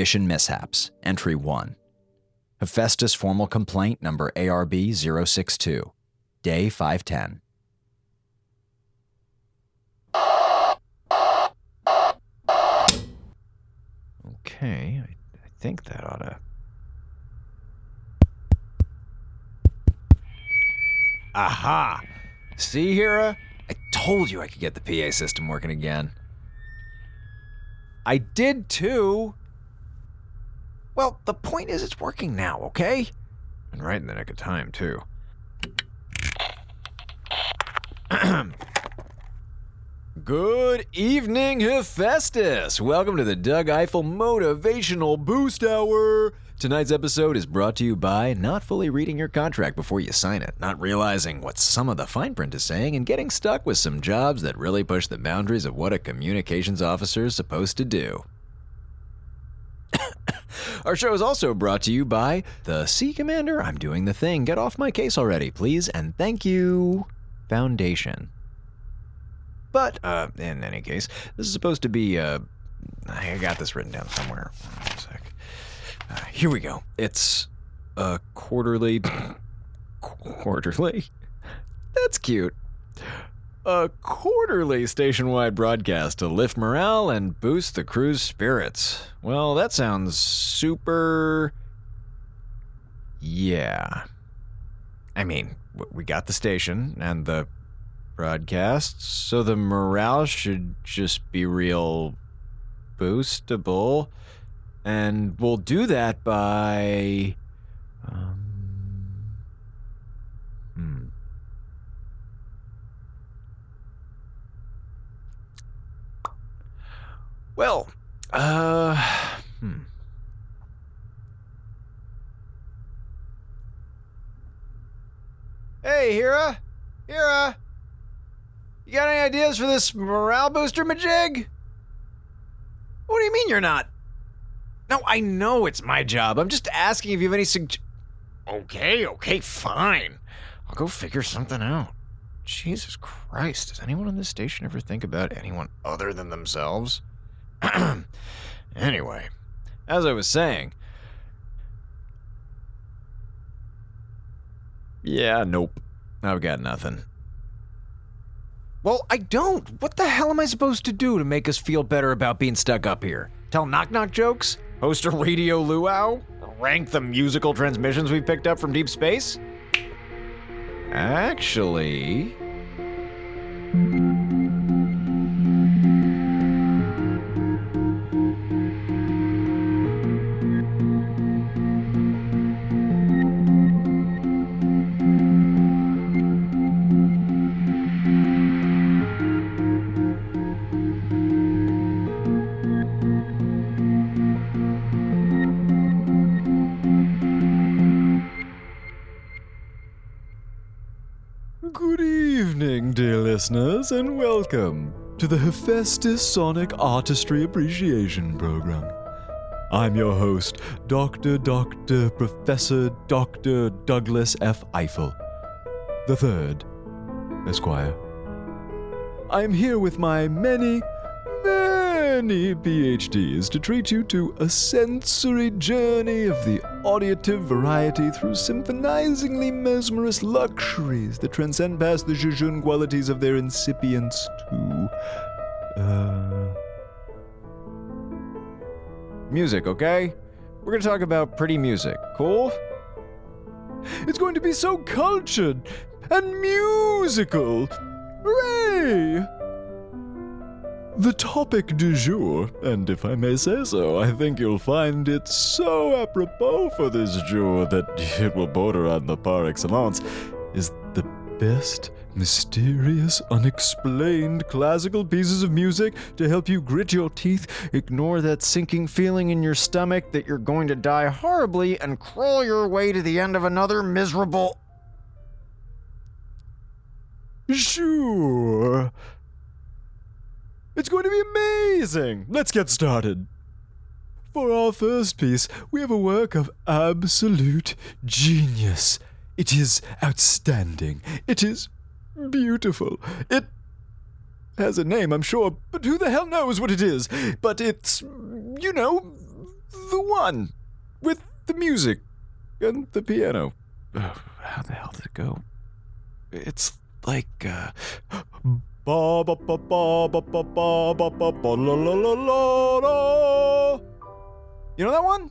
Mission Mishaps, Entry 1. Hephaestus Formal Complaint Number ARB 062, Day 510. Okay, I, I think that ought to. Aha! See, Hera? I told you I could get the PA system working again. I did too! Well, the point is it's working now, okay? And right in the nick of time, too. Good evening, Hephaestus! Welcome to the Doug Eiffel Motivational Boost Hour! Tonight's episode is brought to you by not fully reading your contract before you sign it, not realizing what some of the fine print is saying, and getting stuck with some jobs that really push the boundaries of what a communications officer is supposed to do. Our show is also brought to you by the Sea Commander. I'm doing the thing. Get off my case already, please, and thank you, Foundation. But, uh, in any case, this is supposed to be, uh, I got this written down somewhere. Uh, here we go. It's a quarterly. quarterly? That's cute. A quarterly station-wide broadcast to lift morale and boost the crew's spirits. Well, that sounds super. Yeah. I mean, we got the station and the broadcast, so the morale should just be real boostable. And we'll do that by. Um, hmm. Well, uh, hmm. Hey, Hera, Hera, you got any ideas for this morale booster, majig? What do you mean you're not? No, I know it's my job. I'm just asking if you have any sug. Okay, okay, fine. I'll go figure something out. Jesus Christ, does anyone on this station ever think about anyone other than themselves? anyway, as I was saying. Yeah, nope. I've got nothing. Well, I don't. What the hell am I supposed to do to make us feel better about being stuck up here? Tell knock knock jokes? Host a radio luau? Rank the musical transmissions we picked up from deep space? Actually. Evening, dear listeners, and welcome to the Hephaestus Sonic Artistry Appreciation Program. I'm your host, Dr. Dr. Professor Dr. Douglas F. Eiffel, the third, Esquire. I'm here with my many, many PhDs to treat you to a sensory journey of the auditive variety through symphonizingly mesmerous luxuries that transcend past the jejune qualities of their incipience to. Uh. Music, okay? We're gonna talk about pretty music. Cool? It's going to be so cultured and musical! Hooray! The topic du jour, and if I may say so, I think you'll find it so apropos for this jour that it will border on the par excellence, is the best, mysterious, unexplained classical pieces of music to help you grit your teeth, ignore that sinking feeling in your stomach that you're going to die horribly, and crawl your way to the end of another miserable. Sure. It's going to be amazing. Let's get started. For our first piece, we have a work of absolute genius. It is outstanding. It is beautiful. It has a name, I'm sure, but who the hell knows what it is? But it's, you know, the one with the music and the piano. Oh, how the hell did it go? It's like uh ba ba ba ba ba ba ba ba ba ba la la la la la. You know that one?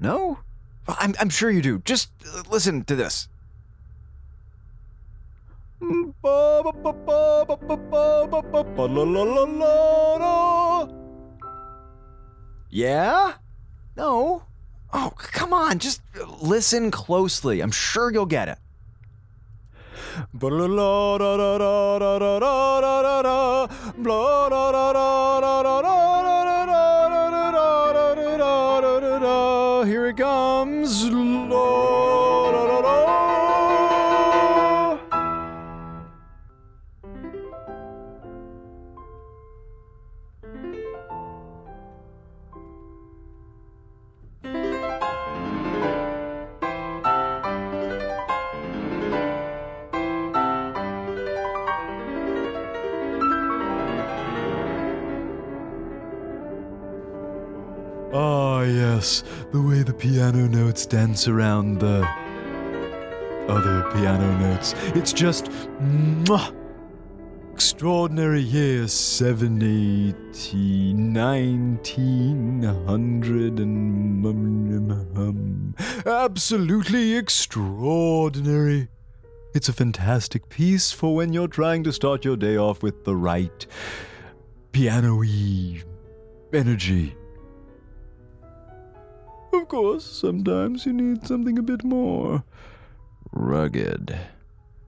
No? I'm I'm sure you do. Just uh, listen to this. Ba ba ba ba ba ba ba ba ba ba la la la la la. Yeah? No? Oh, come on, just listen closely. I'm sure you'll get it blah The way the piano notes dance around the other piano notes. It's just mwah, extraordinary year 780, 1900, and absolutely extraordinary. It's a fantastic piece for when you're trying to start your day off with the right piano energy. Of course, sometimes you need something a bit more rugged.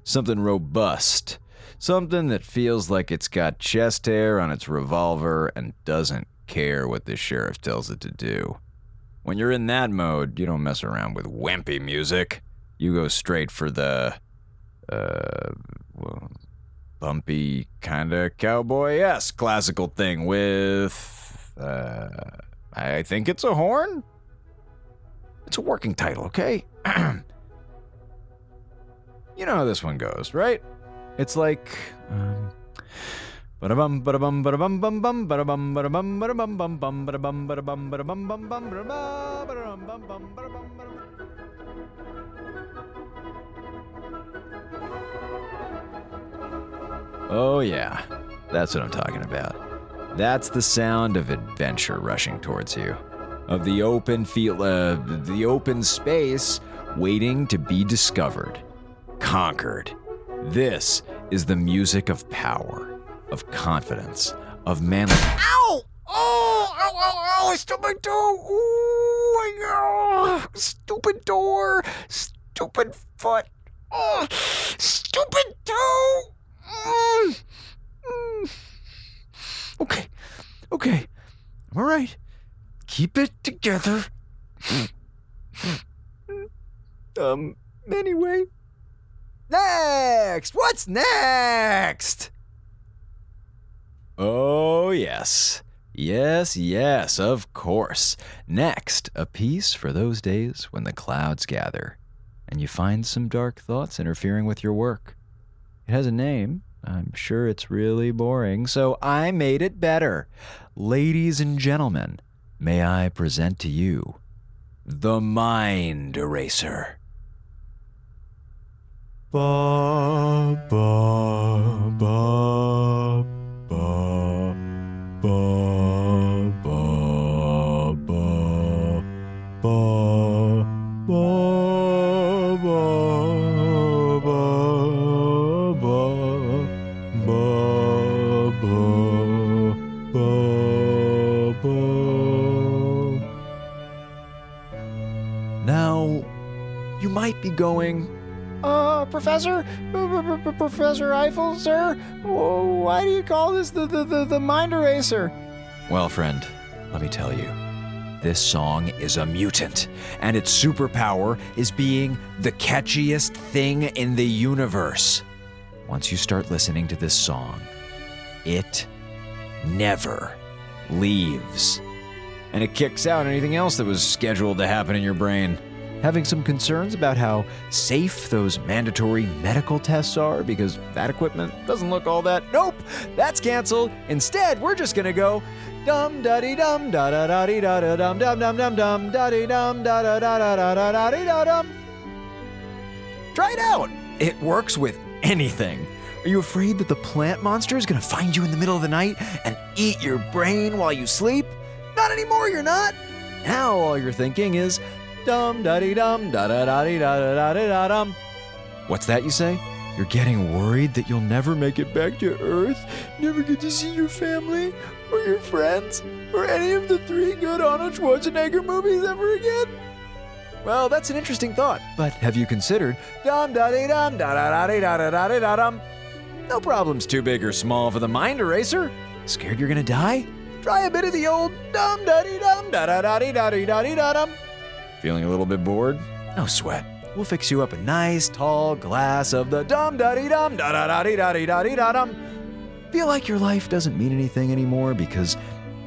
Something robust. Something that feels like it's got chest hair on its revolver and doesn't care what the sheriff tells it to do. When you're in that mode, you don't mess around with wimpy music. You go straight for the, uh, well, bumpy, kinda cowboy esque classical thing with, uh, I think it's a horn? It's a working title, okay? you know how this one goes, right? It's like um Ba-da-bum, ba-da-bum, ba-da-bum, bum, bum, ba-da-bum, ba-da-bum, ba-da-bum, bum, bum, ba-da-bum, ba-da-bum, ba-da-bum, bum, bum, ba-da-ba, ba-da-dum, bum, bum, ba-da-bum, ba-da-bum. Oh, yeah. That's what I'm talking about. That's the sound of adventure rushing towards you. Of the open field, uh, the open space waiting to be discovered, conquered. This is the music of power, of confidence, of manly. Ow! Oh! Ow! Ow! Ow! Stubbed my toe! Oh! my Stupid door! Stupid foot! Oh! Stupid toe! Mm. Mm. Okay, okay, all right. Keep it together. um. Anyway. Next! What's next? Oh, yes. Yes, yes, of course. Next, a piece for those days when the clouds gather and you find some dark thoughts interfering with your work. It has a name. I'm sure it's really boring, so I made it better. Ladies and gentlemen, may I present to you the Mind Eraser. Ba, ba, ba, going, Uh, Professor? Uh, Professor Eiffel, sir? Why do you call this the, the, the, the mind eraser? Well, friend, let me tell you. This song is a mutant, and its superpower is being the catchiest thing in the universe. Once you start listening to this song, it never leaves. And it kicks out anything else that was scheduled to happen in your brain. Having some concerns about how safe those mandatory medical tests are because that equipment doesn't look all that. Nope, that's canceled. Instead, we're just gonna go dum da dee dum da da da dee da da dum dum dum dum dum da dee dum da da da da da da da dee da dum. Try it out. It works with anything. Are you afraid that the plant monster is gonna find you in the middle of the night and eat your brain while you sleep? Not anymore, you're not. Now all you're thinking is dum da dee dum da da da dee da da da dee da dum. What's that you say? You're getting worried that you'll never make it back to Earth, never get to see your family, or your friends, or any of the three good Arnold Schwarzenegger movies ever again? Well, that's an interesting thought, but have you considered dum da dee dum da da da dee da da da dee da dum? No problem's too big or small for the mind eraser. Scared you're gonna die? Try a bit of the old dum da dee dum da da da dee da dee da dee da dum. Feeling a little bit bored? No sweat. We'll fix you up a nice tall glass of the dum da dee dum da da da dee da dee da dee da dum. Feel like your life doesn't mean anything anymore because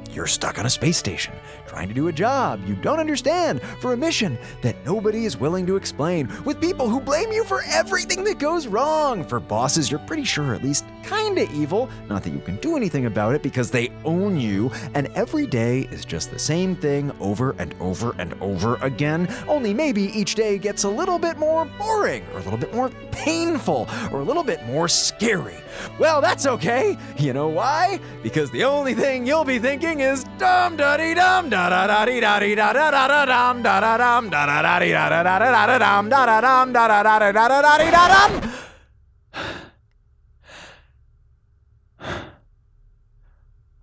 you're stuck on a space station trying to do a job you don't understand for a mission that nobody is willing to explain, with people who blame you for everything that goes wrong, for bosses you're pretty sure at least kinda evil, not that you can do anything about it because they own you, and every day is just the same thing over and over and over again, only maybe each day gets a little bit more boring, or a little bit more painful, or a little bit more scary. Well, that's okay. You know why? Because the only thing you'll be thinking is dum da dee dum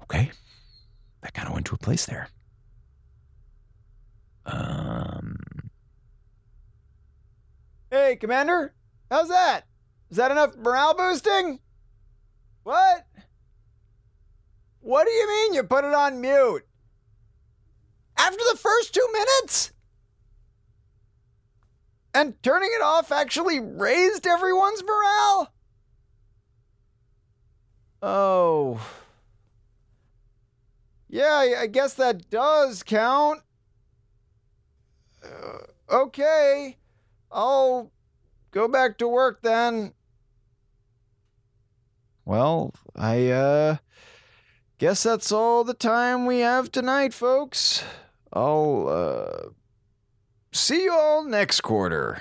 Okay, that kind of went to a place there. Um. Hey, Commander? How's that? Is that enough morale boosting? What? What do you mean you put it on mute? After the first two minutes? And turning it off actually raised everyone's morale? Oh. Yeah, I guess that does count. Uh, okay. I'll go back to work then. Well, I, uh, guess that's all the time we have tonight, folks. I'll, uh, see you all next quarter.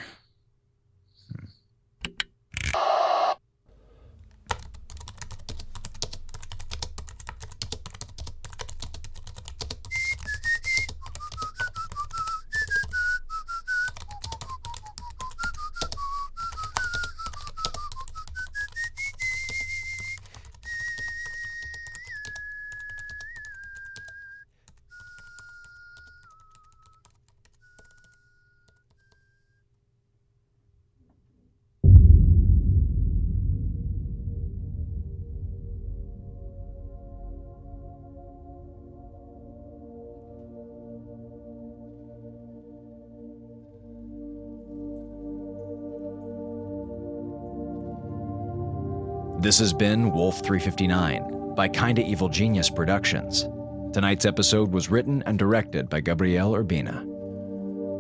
This has been Wolf 359 by Kinda Evil Genius Productions. Tonight's episode was written and directed by Gabriel Urbina.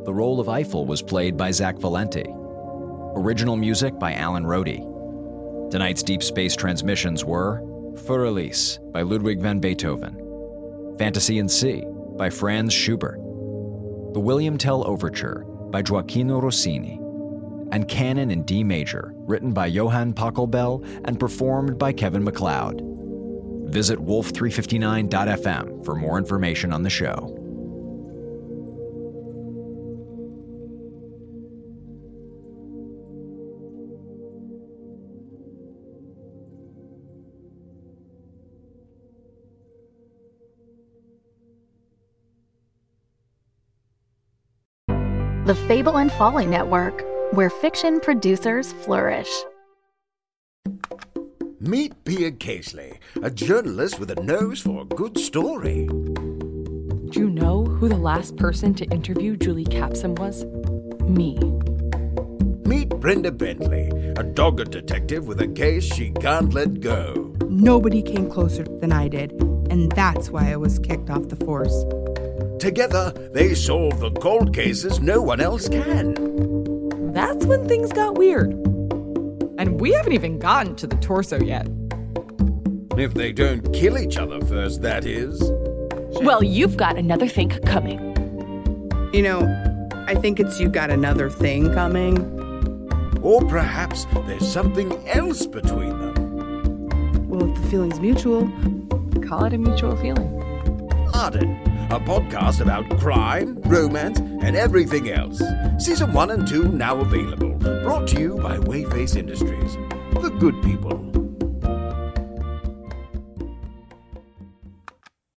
The role of Eiffel was played by Zach Valenti. Original music by Alan Rohde. Tonight's Deep Space transmissions were Für Elise by Ludwig van Beethoven, Fantasy in C by Franz Schubert, The William Tell Overture by Gioacchino Rossini, and Canon in D major, written by Johann Pachelbel and performed by Kevin MacLeod. Visit wolf359.fm for more information on the show. The Fable and Folly Network, where fiction producers flourish. Meet Pia Casely, a journalist with a nose for a good story. Do you know who the last person to interview Julie Capson was? Me. Meet Brenda Bentley, a dogged detective with a case she can't let go. Nobody came closer than I did, and that's why I was kicked off the force. Together, they solve the cold cases no one else can. That's when things got weird. And we haven't even gotten to the torso yet. If they don't kill each other first, that is. Well, you've got another thing coming. You know, I think it's you got another thing coming. Or perhaps there's something else between them. Well, if the feeling's mutual, Call it a mutual feeling. Arden, a podcast about crime, romance, and everything else. Season 1 and 2 now available. Brought to you by Wayface Industries. The good people.